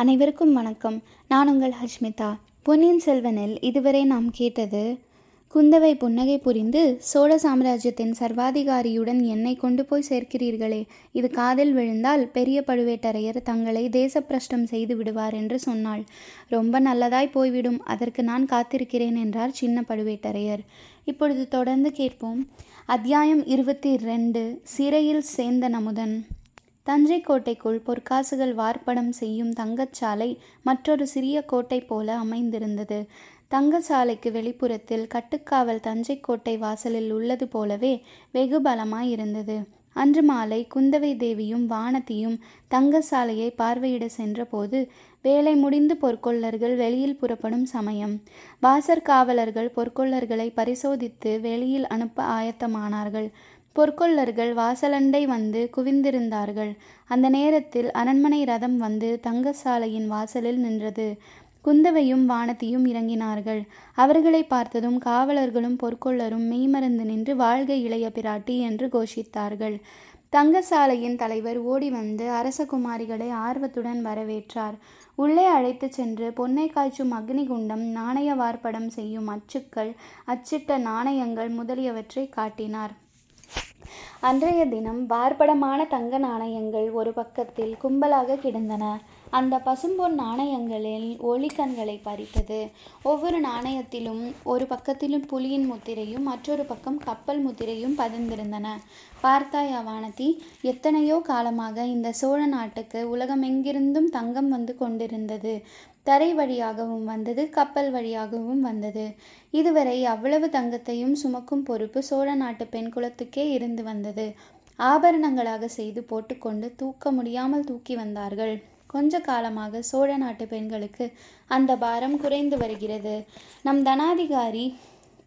அனைவருக்கும் வணக்கம். நான் உங்கள் ஹஷ்மிதா பொன்னியின் செல்வனில் இதுவரை நாம் கேட்டது குந்தவை புன்னகை புரிந்து சோழ சாம்ராஜ்யத்தின் சர்வாதிகாரியுடன் என்னை கொண்டு போய் சேர்க்கிறீர்களே. இது காதில் விழுந்தால் பெரிய பழுவேட்டரையர் தங்களை தேசப்பிரஷ்டம் செய்து விடுவார் என்று சொன்னாள். ரொம்ப நல்லதாய் போய்விடும். அதற்கு நான் காத்திருக்கிறேன் என்றார் சின்ன பழுவேட்டரையர். இப்பொழுது தொடர்ந்து கேட்போம். அத்தியாயம் இருபத்தி ரெண்டு. சிறையில் சேர்ந்த நமுதன் தஞ்சை கோட்டைக்குள் பொற்காசுகள் வார்ப்படம் செய்யும் தங்கச்சாலை மற்றொரு சிறிய கோட்டை போல அமைந்திருந்தது. தங்கச்சாலைக்கு வெளிப்புறத்தில் கட்டுக்காவல் தஞ்சை கோட்டை வாசலில் உள்ளது போலவே வெகு பலமாயிருந்தது அன்று மாலை குந்தவை தேவியும் வானதியும் தங்கசாலையை பார்வையிட சென்றபோது வேலை முடிந்து பொற்கொள்ளர்கள் வெளியில் புறப்படும் சமயம். வாசற் காவலர்கள் பொற்கொள்ளர்களை பரிசோதித்து வெளியில் அனுப்ப ஆயத்தமானார்கள். பொற்கொள்ளர்கள் வாசலண்டை வந்து குவிந்திருந்தார்கள். அந்த நேரத்தில் அரண்மனை ரதம் வந்து தங்கசாலையின் வாசலில் நின்றது. குந்தவையும் வானதியும் இறங்கினார்கள். அவர்களை பார்த்ததும் காவலர்களும் பொற்கொள்ளரும் மெய்மறந்து நின்று வாழ்க இளைய பிராட்டி என்று கோஷித்தார்கள். தங்கசாலையின் தலைவர் ஓடி வந்து அரசகுமாரிகளை ஆர்வத்துடன் வரவேற்றார். உள்ளே அழைத்துச் சென்று பொன்னை காய்ச்சும் அக்னிகுண்டம் நாணய வார்ப்படம் செய்யும் அச்சுக்கள் அச்சிட்ட நாணயங்கள் முதலியவற்றை காட்டினார். அன்றைய தினம் வார்ப்படமான தங்க நாணயங்கள் ஒரு பக்கத்தில் கும்பலாக கிடந்தன. அந்த பசும்பொன் நாணயங்களில் ஒளிக்கண்களை பறித்தது. ஒவ்வொரு நாணயத்திலும் ஒரு பக்கத்திலும் புலியின் முத்திரையும் மற்றொரு பக்கம் கப்பல் முத்திரையும் பதிந்திருந்தன. பார்த்தாயா வானதி எத்தனையோ காலமாக இந்த சோழ நாட்டுக்கு உலகமெங்கிருந்தும் தங்கம் வந்து கொண்டிருந்தது. தரை வழியாகவும் வந்தது கப்பல் வழியாகவும் வந்தது. இதுவரை அவ்வளவு தங்கத்தையும் சுமக்கும் பொறுப்பு சோழ நாட்டு பெண் குலத்துக்கே இருந்து வந்தது. ஆபரணங்களாக செய்து போட்டுக்கொண்டு தூக்க முடியாமல் தூக்கி வந்தார்கள். கொஞ்ச காலமாக சோழ நாட்டு பெண்களுக்கு அந்த பாரம் குறைந்து வருகிறது. நம் தனாதிகாரி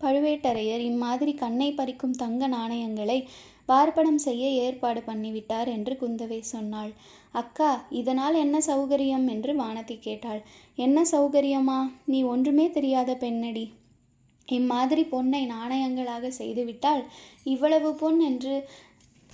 பழுவேட்டரையர் இம்மாதிரி கண்ணை பறிக்கும் தங்க நாணயங்களை வார்ப்படம் செய்ய ஏற்பாடு பண்ணிவிட்டார் என்று குந்தவை சொன்னாள். அக்கா இதனால் என்ன சௌகரியம்? என்று வானதி கேட்டாள். என்ன சௌகரியமா? நீ ஒன்றுமே தெரியாத பெண்ணடி. இம்மாதிரி பொண்ணை நாணயங்களாக செய்துவிட்டால் இவ்வளவு பொன் என்று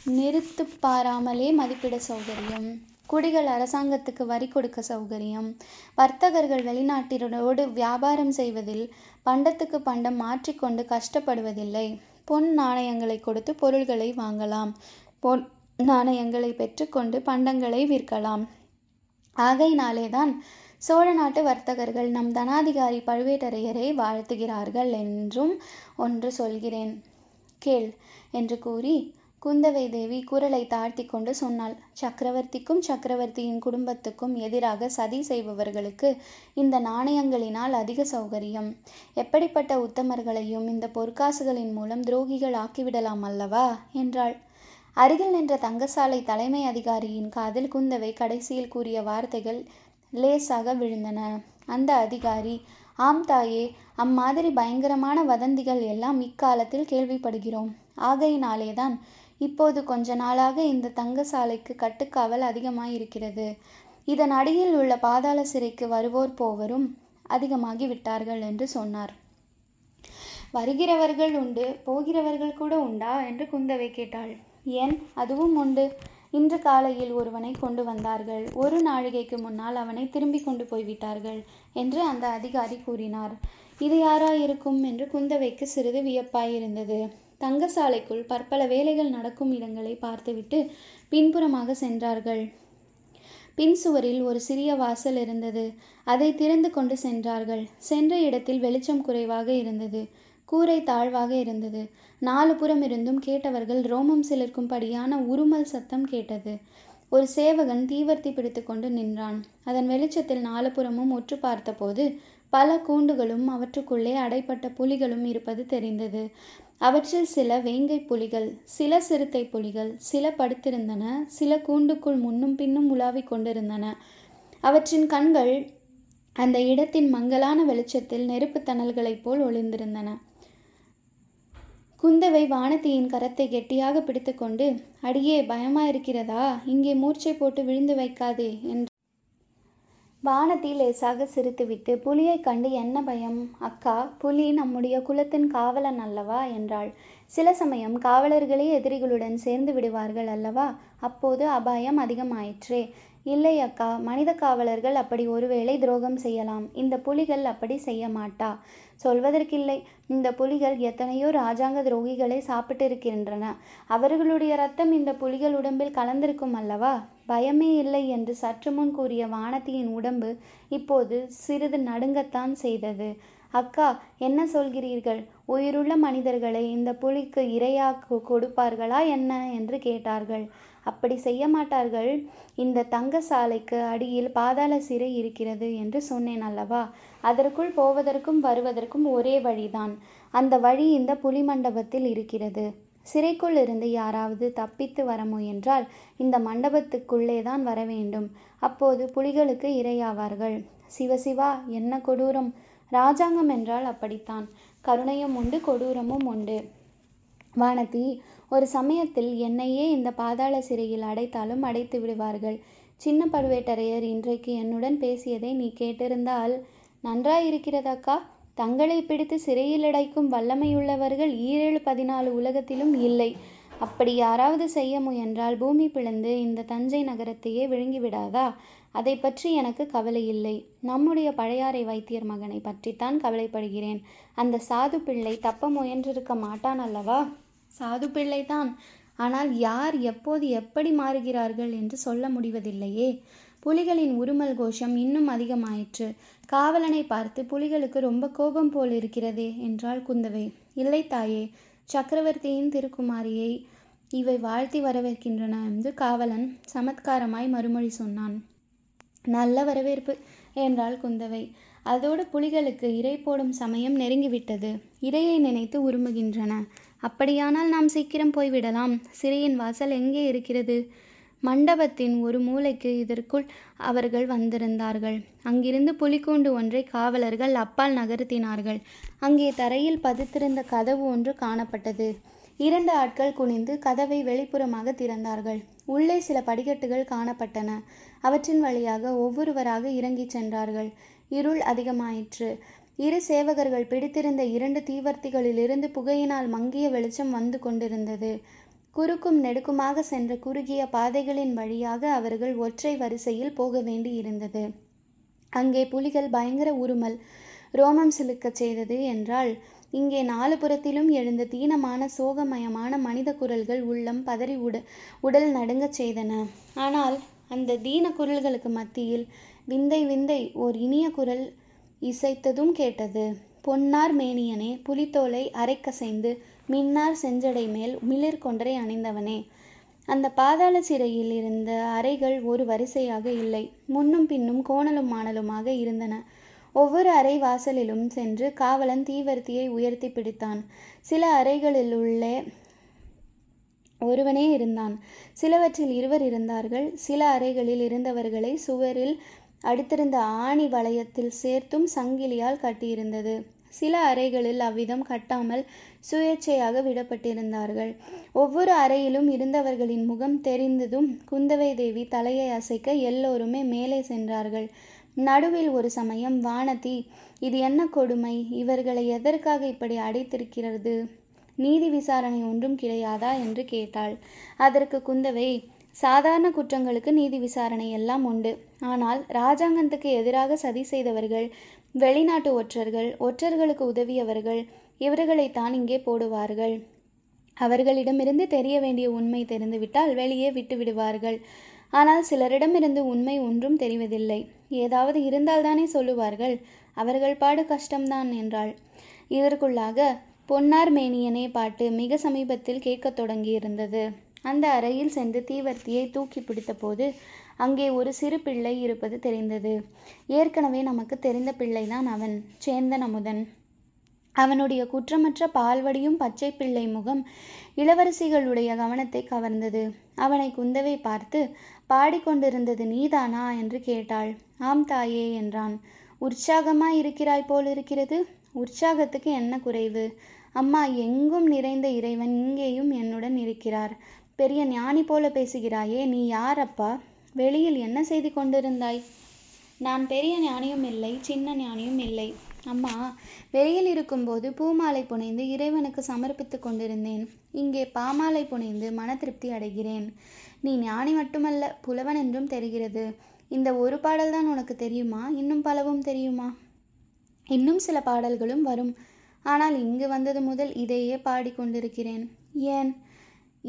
நிறுத்து பாராமலே மதிப்பிட சௌகரியம். குடிகள் அரசாங்கத்துக்கு வரி கொடுக்க சௌகரியம். வர்த்தகர்கள் வெளிநாட்டினரோடு வியாபாரம் செய்வதில் பண்டத்துக்கு பண்டம் மாற்றிக்கொண்டு கஷ்டப்படுவதில்லை. பொன் நாணயங்களை கொடுத்து பொருள்களை வாங்கலாம். பொன் நாணயங்களை பெற்றுக்கொண்டு பண்டங்களை விற்கலாம். ஆகையினாலேதான் சோழ நாட்டு வர்த்தகர்கள் நம் தனாதிகாரி பழுவேட்டரையரை வாழ்த்துகிறார்கள் என்றும் ஒன்று சொல்கிறேன். கேள் என்று கூறி குந்தவை தேவி குரலை தாழ்த்தி கொண்டு சொன்னாள். சக்கரவர்த்திக்கும் சக்கரவர்த்தியின் குடும்பத்துக்கும் எதிராக சதி செய்பவர்களுக்கு இந்த நாணயங்களினால் அதிக சௌகரியம். எப்படிப்பட்ட உத்தமர்களையும் இந்த பொற்காசுகளின் மூலம் துரோகிகள் ஆக்கிவிடலாம் அல்லவா? என்றாள். அருகில் நின்ற தங்கசாலை தலைமை அதிகாரியின் காதில் குந்தவை கடைசியில் கூறிய வார்த்தைகள் லேசாக விழுந்தன. அந்த அதிகாரி ஆம் தாயே அம்மாதிரி பயங்கரமான வதந்திகள் எல்லாம் இக்காலத்தில் கேள்விப்படுகிறோம். ஆகையினாலேதான் இப்போது கொஞ்ச நாளாக இந்த தங்கசாலைக்கு கட்டுக்காவல் அதிகமாயிருக்கிறது. இதன் அடியில் உள்ள பாதாள சிறைக்கு வருவோர் போவரும் அதிகமாகி விட்டார்கள் என்று சொன்னார். வருகிறவர்கள் உண்டு போகிறவர்கள் கூட உண்டா? என்று குந்தவை கேட்டாள். ஏன்? அதுவும் உண்டு. இன்று காலையில் ஒருவனை கொண்டு வந்தார்கள். ஒரு நாழிகைக்கு முன்னால் அவனை திரும்பி கொண்டு போய்விட்டார்கள் என்று அந்த அதிகாரி கூறினார். இது யாராயிருக்கும்? என்று குந்தவைக்கு சிறிது வியப்பாயிருந்தது. தங்கசாலைக்குள் பற்பல வேலைகள் நடக்கும் இடங்களை பார்த்துவிட்டு பின்புறமாக சென்றார்கள். பின் சுவரில் ஒரு சிறிய வாசல் இருந்தது. அதை திறந்து கொண்டு சென்றார்கள். சென்ற இடத்தில் வெளிச்சம் குறைவாக இருந்தது. கூரை தாழ்வாக இருந்தது. நாலு புறம் இருந்தும் கேட்டவர்கள் ரோமம் சிலிர்க்கும்படியான உருமல் சத்தம் கேட்டது. ஒரு சேவகன் தீவர்த்தி பிடித்துக்கொண்டு நின்றான். அதன் வெளிச்சத்தில் நாலு புறமும் உற்று பார்த்தபோது பல கூண்டுகளும் அவற்றுக்குள்ளே அடைப்பட்ட புலிகளும் இருப்பது தெரிந்தது. அவற்றில் சில வேங்கை புலிகள் சில சிறுத்தை புலிகள் சில படுத்திருந்தன சில கூண்டுக்குள் முன்னும் பின்னும் உலாவிக் கொண்டிருந்தன. அவற்றின் கண்கள் அந்த இடத்தின் மங்கலான வெளிச்சத்தில் நெருப்பு தணல்களைப் போல் ஒளிந்திருந்தன. குந்தவை வானதியின் கரத்தை கெட்டியாக பிடித்துக்கொண்டு அடியே பயமா இருக்கிறதா இங்கே மூர்ச்சை போட்டு விழுந்து வைக்காதே என்று. வானதி லேசாக சிரித்துவிட்டு புலியைக் கண்டு என்ன பயம்? அக்கா புலி நம்முடைய குலத்தின் காவலன் அல்லவா? என்றாள். சில சமயம் காவலர்களே எதிரிகளுடன் சேர்ந்து விடுவார்கள் அல்லவா? அப்போது அபாயம் அதிகமாயிற்றே. இல்லை அக்கா மனித காவலர்கள் அப்படி ஒருவேளை துரோகம் செய்யலாம். இந்த புலிகள் அப்படி செய்ய மாட்டா. சொல்வதற்கில்லை. இந்த புலிகள் எத்தனையோ ராஜாங்க துரோகிகளை சாப்பிட்டிருக்கின்றன. அவர்களுடைய ரத்தம் இந்த புலிகள் உடம்பில் கலந்திருக்கும் அல்லவா? பயமே இல்லை என்று சற்று முன் கூறிய வானதியின் உடம்பு இப்போது சிறிது நடுங்கத்தான் செய்தது. அக்கா என்ன சொல்கிறீர்கள்? உயிருள்ள மனிதர்களை இந்த புலிக்கு இரையாக கொடுப்பார்களா என்ன? என்று கேட்டார்கள். அப்படி செய்ய மாட்டார்கள். இந்த தங்க சாலைக்கு அடியில் பாதாள சிறை இருக்கிறது என்று சொன்னேன் அல்லவா? அதற்குள் போவதற்கும் வருவதற்கும் ஒரே வழிதான். அந்த வழி இந்த புலி மண்டபத்தில் இருக்கிறது. சிறைக்குள் இருந்து யாராவது தப்பித்து வர முயன்றால் இந்த மண்டபத்துக்குள்ளே தான் வர வேண்டும். அப்போது புலிகளுக்கு இரையாவார்கள். சிவசிவா என்ன கொடூரம்? ராஜாங்கம் என்றால் அப்படித்தான். கருணையும் உண்டு கொடூரமும் உண்டு. வானதி ஒரு சமயத்தில் என்னையே இந்த பாதாள சிறையில் அடைத்தாலும் அடைத்து விடுவார்கள். சின்ன பழுவேட்டரையர் இன்றைக்கு என்னுடன் பேசியதை நீ கேட்டிருந்தால் நன்றாயிருக்கிறதாக்கா? தங்களை பிடித்து சிறையில் அடைக்கும் வல்லமையுள்ளவர்கள் ஈரேழு பதினாலு உலகத்திலும் இல்லை. அப்படி யாராவது செய்ய முயன்றால் பூமி பிளந்து இந்த தஞ்சை நகரத்தையே விழுங்கிவிடாதா? அதை பற்றி எனக்கு கவலை இல்லை. நம்முடைய பழையாறை வைத்தியர் மகனை பற்றித்தான் கவலைப்படுகிறேன். அந்த சாது பிள்ளை தப்ப முயன்றிருக்க மாட்டான் அல்லவா? சாது பிள்ளைதான். ஆனால் யார் எப்போது எப்படி மாறுகிறார்கள் என்று சொல்ல முடிவதில்லையே. புலிகளின் உருமல் கோஷம் இன்னும் அதிகமாயிற்று. காவலனை பார்த்து புலிகளுக்கு ரொம்ப கோபம் போல் இருக்கிறதே என்றாள் குந்தவை. இல்லை தாயே சக்கரவர்த்தியின் திருக்குமாரியை இவை வாழ்த்தி வரவேற்கின்றன என்று காவலன் சமத்காரமாய் மறுமொழி சொன்னான். நல்ல வரவேற்பு என்றாள் குந்தவை. அதோடு புலிகளுக்கு இரை போடும் சமயம் நெருங்கிவிட்டது. இரையை நினைத்து உருமுகின்றன அப்படியானால் நாம் சீக்கிரம் போய்விடலாம். சிறையின் வாசல் எங்கே இருக்கிறது? மண்டபத்தின் ஒரு மூலைக்கு இதற்குள் அவர்கள் வந்திருந்தார்கள். அங்கிருந்து புலிக்கூண்டு ஒன்றை காவலர்கள் அப்பால் நகர்த்தினார்கள். அங்கே தரையில் பதித்திருந்த கதவு ஒன்று காணப்பட்டது. இரண்டு ஆட்கள் குனிந்து கதவை வெளிப்புறமாக திறந்தார்கள். உள்ளே சில படிக்கட்டுகள் காணப்பட்டன. அவற்றின் வழியாக ஒவ்வொருவராக இறங்கிச் சென்றார்கள். இருள் அதிகமாயிற்று. இரு சேவகர்கள் பிடித்திருந்த இரண்டு தீவர்த்திகளிலிருந்து புகையினால் மங்கிய வெளிச்சம் வந்து கொண்டிருந்தது. குறுக்கும் நெடுக்குமாக சென்ற குறுகிய பாதைகளின் வழியாக அவர்கள் ஒற்றை வரிசையில் போக வேண்டியிருந்தது. அங்கே புலிகள் பயங்கர உருமல் ரோமம் சிலுக்கச் செய்தது என்றால் இங்கே நாலு புறத்திலும் எழுந்த தீனமான சோகமயமான மனித குரல்கள் உள்ளம் பதறி உட உடல் நடுங்கச் செய்தன. ஆனால் அந்த தீன குரல்களுக்கு மத்தியில் விந்தை விந்தை ஓர் இனிய குரல் இசைத்ததும் கேட்டது. பொன்னார் மேனியனே புலித்தோலை அரைக்கசைந்து மின்னார் செஞ்சடை மேல் மிளிர் கொன்றை அணிந்தவனே. அந்த பாதாள சிறையில் இருந்த அறைகள் ஒரு வரிசையாக இல்லை முன்னும் பின்னும் கோணலும் மாணலுமாக இருந்தன. ஒவ்வொரு அறை வாசலிலும் சென்று காவலன் தீவர்த்தியை உயர்த்தி பிடித்தான். சில அறைகளில் உள்ளே ஒருவனே இருந்தான். சிலவற்றில் இருவர் இருந்தார்கள். சில அறைகளில் இருந்தவர்களை சுவரில் அடுத்திருந்த ஆணி வளையத்தில் சேர்த்தும் சங்கிலியால் கட்டியிருந்தது. சில அறைகளில் அவ்விதம் கட்டாமல் சுயேட்சையாக விடப்பட்டிருந்தார்கள். ஒவ்வொரு அறையிலும் இருந்தவர்களின் முகம் தெரிந்ததும் குந்தவை தேவி தலையை அசைக்க எல்லோருமே மேலே சென்றார்கள். நடுவில் ஒரு சமயம் வானதி இது என்ன கொடுமை? இவர்களை எதற்காக இப்படி அடைத்திருக்கிறது? நீதி விசாரணை ஒன்றும் கிடையாதா? என்று கேட்டாள். அதற்கு குந்தவை சாதாரண குற்றங்களுக்கு நீதி விசாரணை எல்லாம் உண்டு. ஆனால் ராஜாங்கத்துக்கு எதிராக சதி செய்தவர்கள் வெளிநாட்டு ஒற்றர்கள் ஒற்றர்களுக்கு உதவியவர்கள் இவர்களைத்தான் இங்கே போடுவார்கள். அவர்களிடமிருந்து தெரிய வேண்டிய உண்மை தெரிந்துவிட்டால் வெளியே விட்டு விடுவார்கள். ஆனால் சிலரிடமிருந்து உண்மை ஒன்றும் தெரிவதில்லை. ஏதாவது இருந்தால்தானே சொல்லுவார்கள் அவர்கள் பாடு கஷ்டம்தான் என்றாள். இதற்குள்ளாக பொன்னார் மேனியனே பாட்டு மிக சமீபத்தில் கேட்கத் தொடங்கியிருந்தது. அந்த அறையில் சென்று தீவர்த்தியை தூக்கி பிடித்தபோது அங்கே ஒரு சிறு பிள்ளை இருப்பது தெரிந்தது. ஏற்கனவே நமக்கு தெரிந்த பிள்ளைதான் அவன் சேந்தன் அமுதன் அவனுடைய குற்றமற்ற பால்வடியும் பச்சை பிள்ளை முகம் இளவரசிகளுடைய கவனத்தை கவர்ந்தது. அவனை குந்தவை பார்த்து பாடிக்கொண்டிருந்தது நீதானா என்று கேட்டாள். ஆம் தாயே என்றான். உற்சாகமா இருக்கிறாய் போல் இருக்கிறது. உற்சாகத்துக்கு என்ன குறைவு? அம்மா எங்கும் நிறைந்த இறைவன் இங்கேயும் என்னுடன் இருக்கிறார். பெரிய ஞானி போல பேசுகிறாயே நீ யார் அப்பா வெளியில் என்ன செய்து கொண்டிருந்தாய்? நான் பெரிய ஞானியும் இல்லை சின்ன ஞானியும் இல்லை. அம்மா வெளியில் இருக்கும்போது பூமாலை புனைந்து இறைவனுக்கு சமர்ப்பித்து கொண்டிருந்தேன். இங்கே பாமாலை புனைந்து மன திருப்தி அடைகிறேன். நீ ஞானி மட்டுமல்ல புலவன் என்றும் தெரிகிறது. இந்த ஒரு பாடல்தான் உனக்கு தெரியுமா? இன்னும் பலவும் தெரியுமா? இன்னும் சில பாடல்களும் வரும். ஆனால் இங்கு வந்தது முதல் இதையே பாடிக்கொண்டிருக்கிறேன் ஏன்?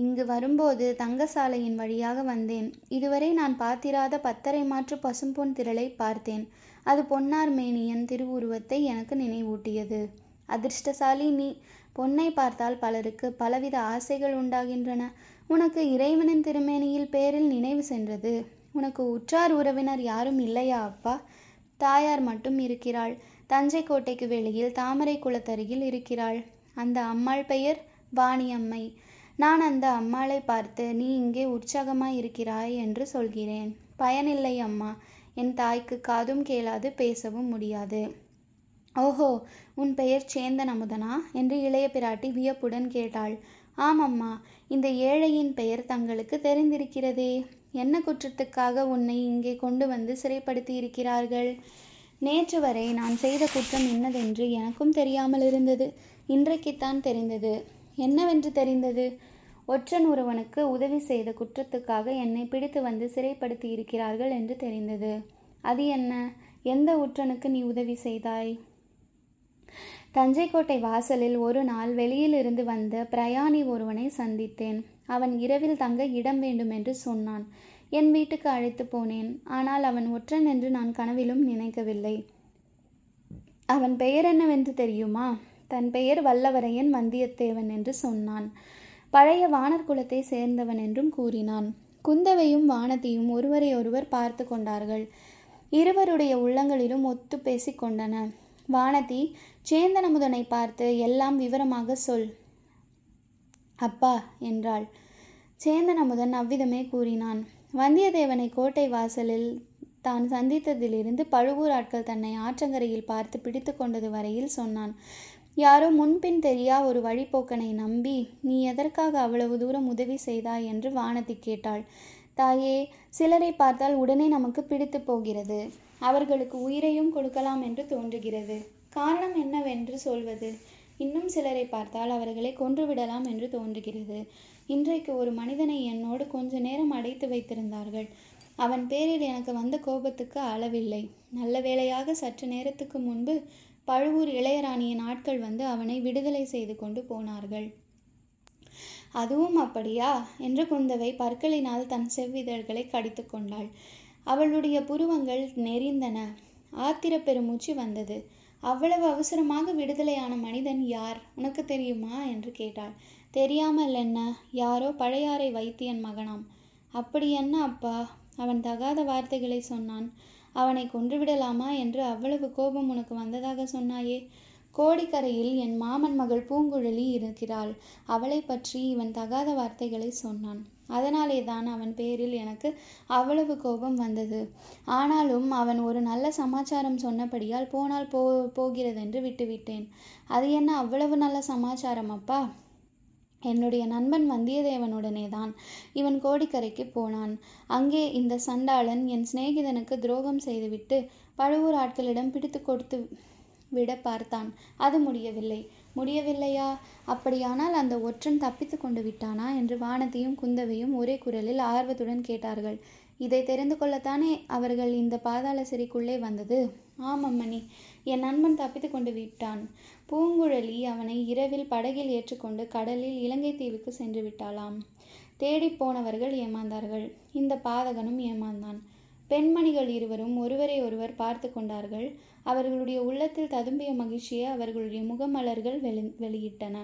இங்கு வரும்போது தங்கசாலையின் வழியாக வந்தேன். இதுவரை நான் பார்த்திராத பத்தரை மாற்று பசும்பொன் திரளை பார்த்தேன். அது பொன்னார் மேனியன் திருவுருவத்தை எனக்கு நினைவூட்டியது. அதிர்ஷ்டசாலி நீ. பொன்னை பார்த்தால் பலருக்கு பலவித ஆசைகள் உண்டாகின்றன. உனக்கு இறைவனின் திருமேனியில் பேரில் நினைவு சென்றது. உனக்கு உற்றார் உறவினர் யாரும் இல்லையா அப்பா? தாயார் மட்டும் இருக்கிறாள். தஞ்சை கோட்டைக்கு வெளியில் தாமரை குளத்தருகில் இருக்கிறாள். அந்த அம்மாள் பெயர் வாணியம்மை. நான் அந்த அம்மாளை பார்த்து நீ இங்கே உற்சாகமாய் இருக்கிறாய் என்று சொல்கிறேன். பயனில்லை அம்மா. என் தாய்க்கு காதும் கேளாது பேசவும் முடியாது. ஓஹோ உன் பெயர் சேந்தன் அமுதனா என்று இளைய பிராட்டி வியப்புடன் கேட்டாள். ஆமம்மா இந்த ஏழையின் பெயர் தங்களுக்கு தெரிந்திருக்கிறதே. என்ன குற்றத்துக்காக உன்னை இங்கே கொண்டு வந்து சிறைப்படுத்தி இருக்கிறார்கள்? நேற்று வரை நான் செய்த குற்றம் என்னதென்று எனக்கும் தெரியாமல் இருந்தது. இன்றைக்குத்தான் தெரிந்தது. என்னவென்று தெரிந்தது? ஒற்றன் ஒருவனுக்கு உதவி செய்த குற்றத்துக்காக என்னை பிடித்து வந்து சிறைப்படுத்தி இருக்கிறார்கள் என்று தெரிந்தது. அது என்ன? எந்த ஒற்றனுக்கு நீ உதவி செய்தாய்? தஞ்சை கோட்டை வாசலில் ஒரு நாள் வெளியிலிருந்து வந்த பிரயாணி ஒருவனை சந்தித்தேன். அவன் இரவில் தங்க இடம் வேண்டும் என்று சொன்னான். என் வீட்டுக்கு அழைத்து போனேன். ஆனால் அவன் ஒற்றன் என்று நான் கனவிலும் நினைக்கவில்லை. அவன் பெயர் என்னவென்று தெரியுமா? தன் பெயர் வல்லவரையன் வந்தியத்தேவன் என்று சொன்னான். பழைய வானர் குலத்தை சேர்ந்தவன் என்றும் கூறினான். குந்தவையும் வானதியும் ஒருவரை ஒருவர் பார்த்து கொண்டார்கள். இருவருடைய உள்ளங்களிலும் ஒத்து பேசிக் கொண்டன. வானதி சேந்தனமுதனை பார்த்து எல்லாம் விவரமாக சொல். அப்பா என்றாள். சேந்தனமுதன் அவ்விதமே கூறினான். வந்தியத்தேவனை கோட்டை வாசலில் தான் சந்தித்ததிலிருந்து பழுவூர் ஆட்கள் தன்னை ஆற்றங்கரையில் பார்த்து பிடித்து கொண்டது வரையில் சொன்னான். யாரோ முன்பின் தெரியா ஒரு வழிப்போக்கனை நம்பி நீ எதற்காக அவ்வளவு தூரம் உதவி செய்தாய்? என்று வானதி கேட்டாள். தாயே சிலரை பார்த்தால் உடனே நமக்கு பிடித்து போகிறது. அவர்களுக்கு உயிரையும் கொடுக்கலாம் என்று தோன்றுகிறது. காரணம் என்னவென்று சொல்வது? இன்னும் சிலரை பார்த்தால் அவர்களை கொன்றுவிடலாம் என்று தோன்றுகிறது. இன்றைக்கு ஒரு மனிதனை என்னோடு கொஞ்ச நேரம் அடைத்து வைத்திருந்தார்கள். அவன் பேரில் எனக்கு வந்த கோபத்துக்கு அளவில்லை. நல்ல வேளையாக சற்று நேரத்துக்கு முன்பு பழுவூர் இளையராணியின் ஆட்கள் வந்து அவனை விடுதலை செய்து கொண்டு போனார்கள். அதுவும் அப்படியா? என்று குந்தவை பற்களினால் தன் செவ்விதழ்களை கடித்து கொண்டாள். அவளுடைய புருவங்கள் நெறிந்தன ஆத்திர பெருமூச்சு வந்தது. அவ்வளவு அவசரமாக விடுதலையான மனிதன் யார்? உனக்கு தெரியுமா? என்று கேட்டாள். தெரியாமல் என்ன? யாரோ பழையாறை வைத்தியன் மகனாம். அப்படி என்ன அப்பா? அவன் தகாத வார்த்தைகளை சொன்னான். அவனை கொன்றுவிடலாமா என்று அவ்வளவு கோபம் உனக்கு வந்ததாக சொன்னாயே. கோடிக்கரையில் என் மாமன் மகள் பூங்குழலி இருக்கிறாள். அவளை பற்றி இவன் தகாத வார்த்தைகளை சொன்னான். அதனாலே தான் அவன் பேரில் எனக்கு அவ்வளவு கோபம் வந்தது. ஆனாலும் அவன் ஒரு நல்ல சமாச்சாரம் சொன்னபடியால் போனால் போ போகிறதென்று விட்டுவிட்டேன். அது என்ன அவ்வளவு நல்ல சமாச்சாரம் அப்பா? என்னுடைய நண்பன் வந்தியத்தேவனுடனே தான் இவன் கோடிக்கரைக்கு போனான். அங்கே இந்த சண்டாளன் என் சிநேகிதனுக்கு துரோகம் செய்துவிட்டு பழுவூர் ஆட்களிடம் பிடித்து கொடுத்து விட பார்த்தான். அது முடியவில்லை. முடியவில்லையா? அப்படியானால் அந்த ஒற்றன் தப்பித்து கொண்டு விட்டானா? என்று வானதியும் குந்தவையும் ஒரே குரலில் ஆர்வத்துடன் கேட்டார்கள். இதை தெரிந்து கொள்ளத்தானே அவர்கள் இந்த பாதாள சிறைக்குள்ளே வந்தது? ஆமம்மணி என் நண்பன் தப்பித்து கொண்டு விட்டான். பூங்குழலி அவனை இரவில் படகில் ஏற்றுக்கொண்டு கடலில் இலங்கை தீவுக்கு சென்று விட்டாளாம். தேடிப் போனவர்கள் ஏமாந்தார்கள். இந்த பாதகனும் ஏமாந்தான். பெண்மணிகள் இருவரும் ஒருவரை ஒருவர் பார்த்து கொண்டார்கள். அவர்களுடைய உள்ளத்தில் ததும்பிய மகிழ்ச்சியை அவர்களுடைய முகமலர்கள் வெளி வெளியிட்டன.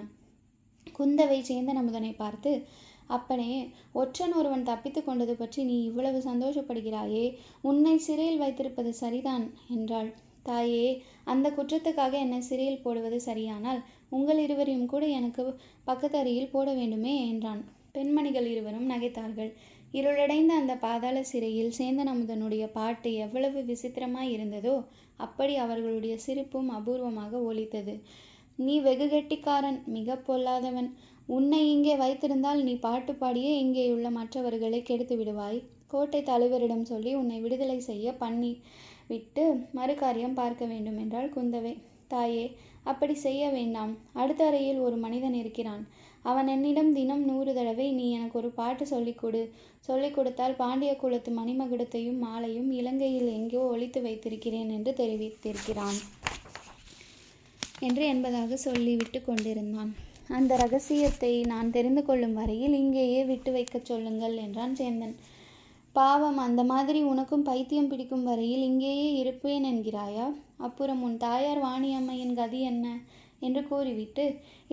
குந்தவை சேந்தன் அமுதனை பார்த்து அப்பனே ஒற்றன் ஒருவன் தப்பித்து கொண்டது பற்றி நீ இவ்வளவு சந்தோஷப்படுகிறாயே. உன்னை சிறையில் வைத்திருப்பது சரிதான் என்றாள். தாயே அந்த குற்றத்துக்காக என்னை சிறையில் போடுவது சரியானால் உங்கள் இருவரையும் கூட எனக்கு பக்கத்தறியில் போட வேண்டுமே என்றான். பெண்மணிகள் இருவரும் நகைத்தார்கள். இருளடைந்த அந்த பாதாள சிறையில் சேந்தன் அமுதனுடைய பாட்டு எவ்வளவு விசித்திரமாய் இருந்ததோ அப்படி அவர்களுடைய சிரிப்பும் அபூர்வமாக ஒலித்தது. நீ வெகு கெட்டிக்காரன் மிக பொல்லாதவன். உன்னை இங்கே வைத்திருந்தால் நீ பாட்டு பாடியே இங்கேயுள்ள மற்றவர்களை கெடுத்து விடுவாய் கோட்டை தலைவரிடம் சொல்லி உன்னை விடுதலை செய்ய பண்ணி விட்டு மறுகாரியம் பார்க்க வேண்டும் என்றாள் குந்தவை. தாயே அப்படி செய்ய வேண்டாம். அடுத்த அறையில் ஒரு மனிதன் இருக்கிறான். அவன் என்னிடம் தினம் நூறு தடவை நீ எனக்கு ஒரு பாட்டு சொல்லிக் கொடு. சொல்லிக் கொடுத்தால் பாண்டிய குலத்து மணிமகுடத்தையும் மாலையும் இலங்கையில் எங்கோ ஒழித்து வைத்திருக்கிறேன் என்று தெரிவித்திருக்கிறான் என்று என்பதாக சொல்லிவிட்டு கொண்டிருந்தான். அந்த ரகசியத்தை நான் தெரிந்து கொள்ளும் வரையில் இங்கேயே விட்டு வைக்கச் சொல்லுங்கள் என்றான் சேந்தன். பாவம் அந்த மாதிரி உனக்கும் பைத்தியம் பிடிக்கும் வரையில் இங்கேயே இருப்பேன் என்கிறாயா? அப்புறம் உன் தாயார் வாணியம்மையின் கதி என்ன? என்று கூறிவிட்டு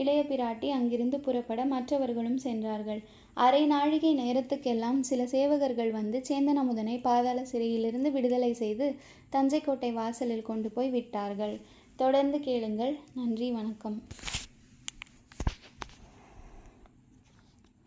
இளைய பிராட்டி அங்கிருந்து புறப்பட மற்றவர்களும் சென்றார்கள். அரை நாழிகை நேரத்துக்கெல்லாம் சில சேவகர்கள் வந்து சேந்தன் அமுதனை பாதாள சிறையிலிருந்து விடுதலை செய்து தஞ்சை கோட்டை வாசலில் கொண்டு போய் விட்டார்கள். தொடர்ந்து கேளுங்கள். நன்றி. வணக்கம்.